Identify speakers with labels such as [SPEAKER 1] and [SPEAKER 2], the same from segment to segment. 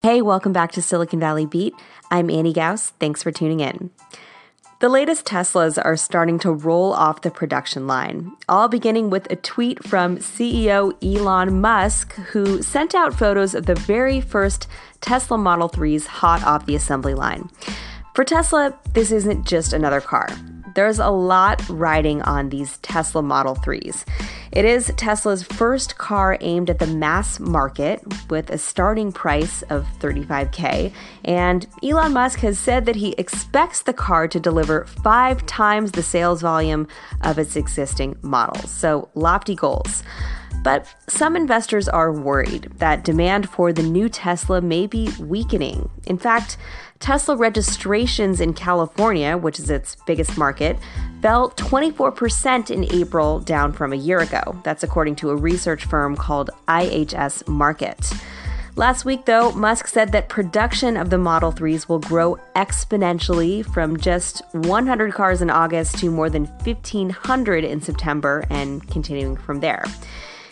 [SPEAKER 1] Hey, welcome back to Silicon Valley Beat. I'm Annie Gaus. Thanks for tuning in. The latest Teslas are starting to roll off the production line, all beginning with a tweet from CEO Elon Musk, who sent out photos of the very first Tesla Model 3s hot off the assembly line. For Tesla, this isn't just another car. There's a lot riding on these Tesla Model 3s. It is Tesla's first car aimed at the mass market with a starting price of 35K. And Elon Musk has said that he expects the car to deliver five times the sales volume of its existing models. So, lofty goals. But some investors are worried that demand for the new Tesla may be weakening. In fact, Tesla registrations in California, which is its biggest market, fell 24% in April, down from a year ago. That's according to a research firm called IHS Markit. Last week, though, Musk said that production of the Model 3s will grow exponentially from just 100 cars in August to more than 1,500 in September and continuing from there.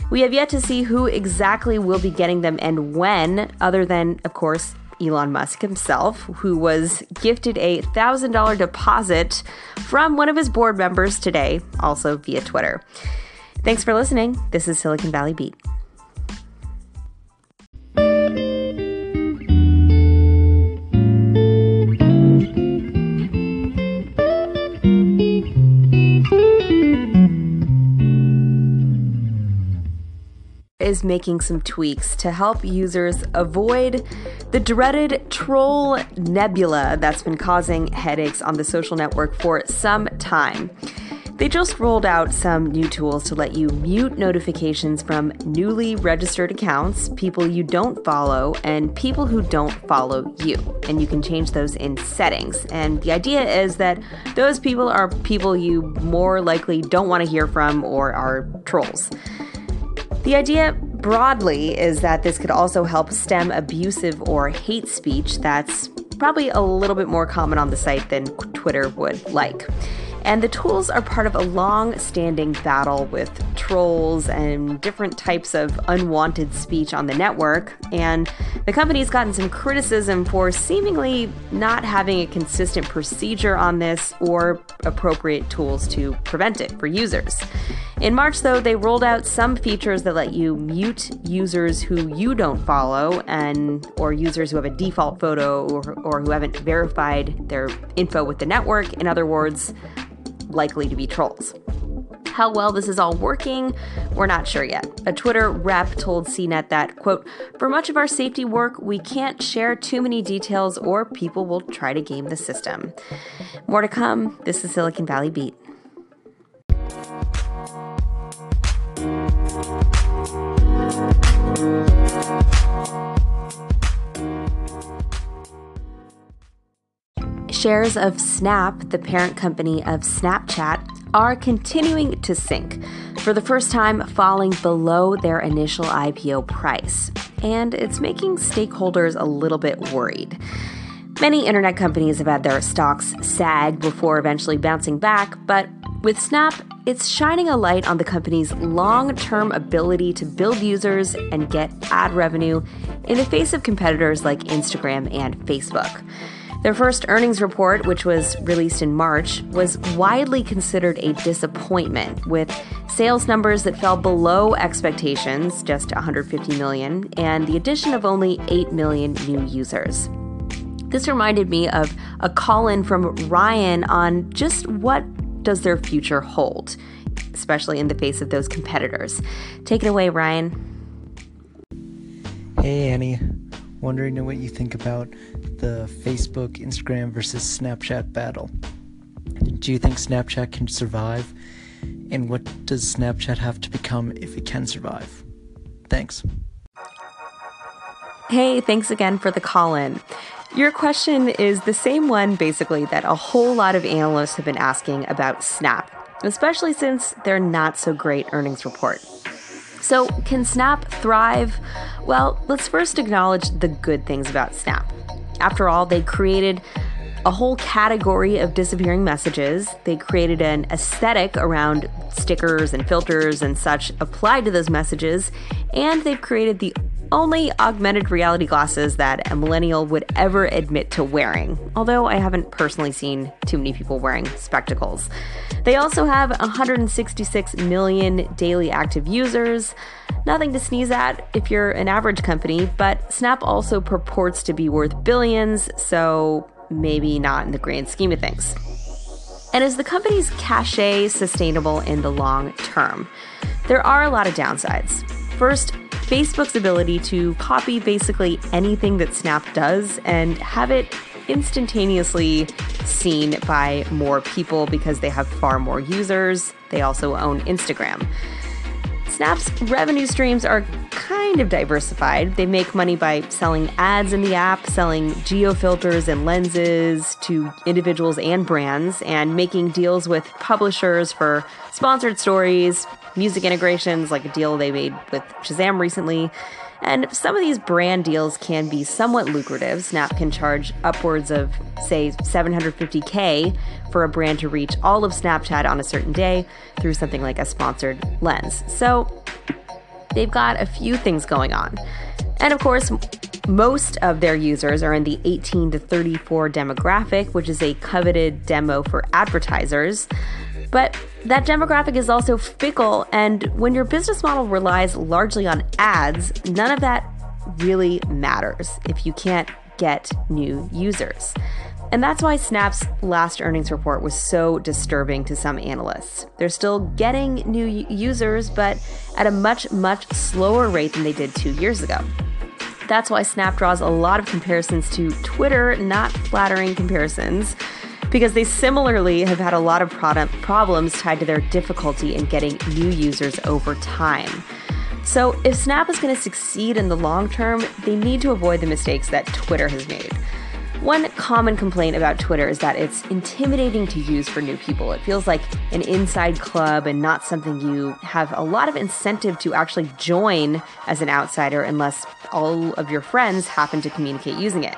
[SPEAKER 1] We have yet to see who exactly will be getting them and when, other than, of course, Elon Musk himself, who was gifted a $1,000 deposit from one of his board members today, also via Twitter. Thanks for listening. This is Silicon Valley Beat. Is making some tweaks to help users avoid the dreaded troll nebula that's been causing headaches on the social network for some time. They just rolled out some new tools to let you mute notifications from newly registered accounts, people you don't follow, and people who don't follow you. And you can change those in settings. And the idea is that those people are people you more likely don't want to hear from or are trolls. The idea broadly is that this could also help stem abusive or hate speech that's probably a little bit more common on the site than Twitter would like. And the tools are part of a long standing battle with trolls and different types of unwanted speech on the network. And the company's gotten some criticism for seemingly not having a consistent procedure on this or appropriate tools to prevent it for users. In March, though, they rolled out some features that let you mute users who you don't follow and or users who have a default photo or, or who haven't verified their info with the network. In other words, likely to be trolls. How well this is all working, we're not sure yet. A Twitter rep told CNET that, quote, for much of our safety work, we can't share too many details or people will try to game the system. More to come. This is Silicon Valley Beat. Shares of Snap, the parent company of Snapchat, are continuing to sink, for the first time falling below their initial IPO price. And it's making stakeholders a little bit worried. Many internet companies have had their stocks sag before eventually bouncing back, but with Snap, it's shining a light on the company's long term ability to build users and get ad revenue in the face of competitors like Instagram and Facebook. Their first earnings report, which was released in March, was widely considered a disappointment, with sales numbers that fell below expectations, just 150 million, and the addition of only 8 million new users. This reminded me of a call in from Ryan on just what does their future hold, especially in the face of those competitors. Take it away, Ryan.
[SPEAKER 2] Hey, Annie. Wondering what you think about the Facebook, Instagram versus Snapchat battle. Do you think Snapchat can survive? And what does Snapchat have to become if it can survive? Thanks.
[SPEAKER 1] Hey, thanks again for the call in. Your question is the same one, basically, that a whole lot of analysts have been asking about Snap, especially since their not so great earnings report. So, can Snap thrive? Well, let's first acknowledge the good things about Snap. After all, they created a whole category of disappearing messages. They created an aesthetic around stickers and filters and such applied to those messages. And they've created the only augmented reality glasses that a millennial would ever admit to wearing, although I haven't personally seen too many people wearing spectacles. They also have 166 million daily active users. Nothing to sneeze at if you're an average company, but Snap also purports to be worth billions, so maybe not in the grand scheme of things. And is the company's cachet sustainable in the long term? There are a lot of downsides. First, Facebook's ability to copy basically anything that Snap does and have it instantaneously seen by more people because they have far more users. They also own Instagram. Snap's revenue streams are kind of diversified. They make money by selling ads in the app, selling geo filters and lenses to individuals and brands, and making deals with publishers for sponsored stories, music integrations, like a deal they made with Shazam recently. And some of these brand deals can be somewhat lucrative. Snap can charge upwards of, say, 750K for a brand to reach all of Snapchat on a certain day through something like a sponsored lens. So they've got a few things going on. And of course, most of their users are in the 18 to 34 demographic, which is a coveted demo for advertisers. But that demographic is also fickle, and when your business model relies largely on ads, none of that really matters if you can't get new users. And that's why Snap's last earnings report was so disturbing to some analysts. They're still getting new users, but at a much, much slower rate than they did two years ago. That's why Snap draws a lot of comparisons to Twitter, not flattering comparisons because they similarly have had a lot of product problems tied to their difficulty in getting new users over time. So, if Snap is going to succeed in the long term, they need to avoid the mistakes that Twitter has made. One common complaint about Twitter is that it's intimidating to use for new people. It feels like an inside club and not something you have a lot of incentive to actually join as an outsider unless all of your friends happen to communicate using it.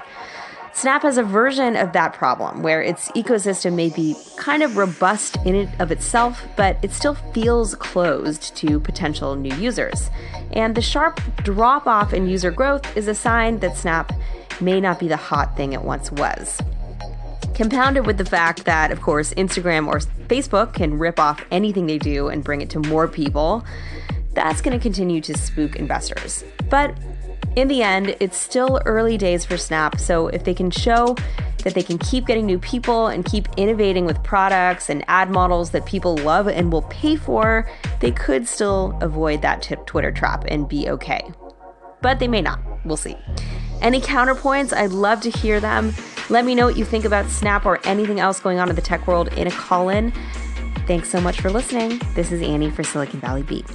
[SPEAKER 1] Snap has a version of that problem where its ecosystem may be kind of robust in and of itself, but it still feels closed to potential new users. And the sharp drop off in user growth is a sign that Snap may not be the hot thing it once was. Compounded with the fact that, of course, Instagram or Facebook can rip off anything they do and bring it to more people, that's going to continue to spook investors. But in the end, it's still early days for Snap, so if they can show that they can keep getting new people and keep innovating with products and ad models that people love and will pay for, they could still avoid that Twitter trap and be okay. But they may not. We'll see. Any counterpoints? I'd love to hear them. Let me know what you think about Snap or anything else going on in the tech world in a call in. Thanks so much for listening. This is Annie for Silicon Valley Beat.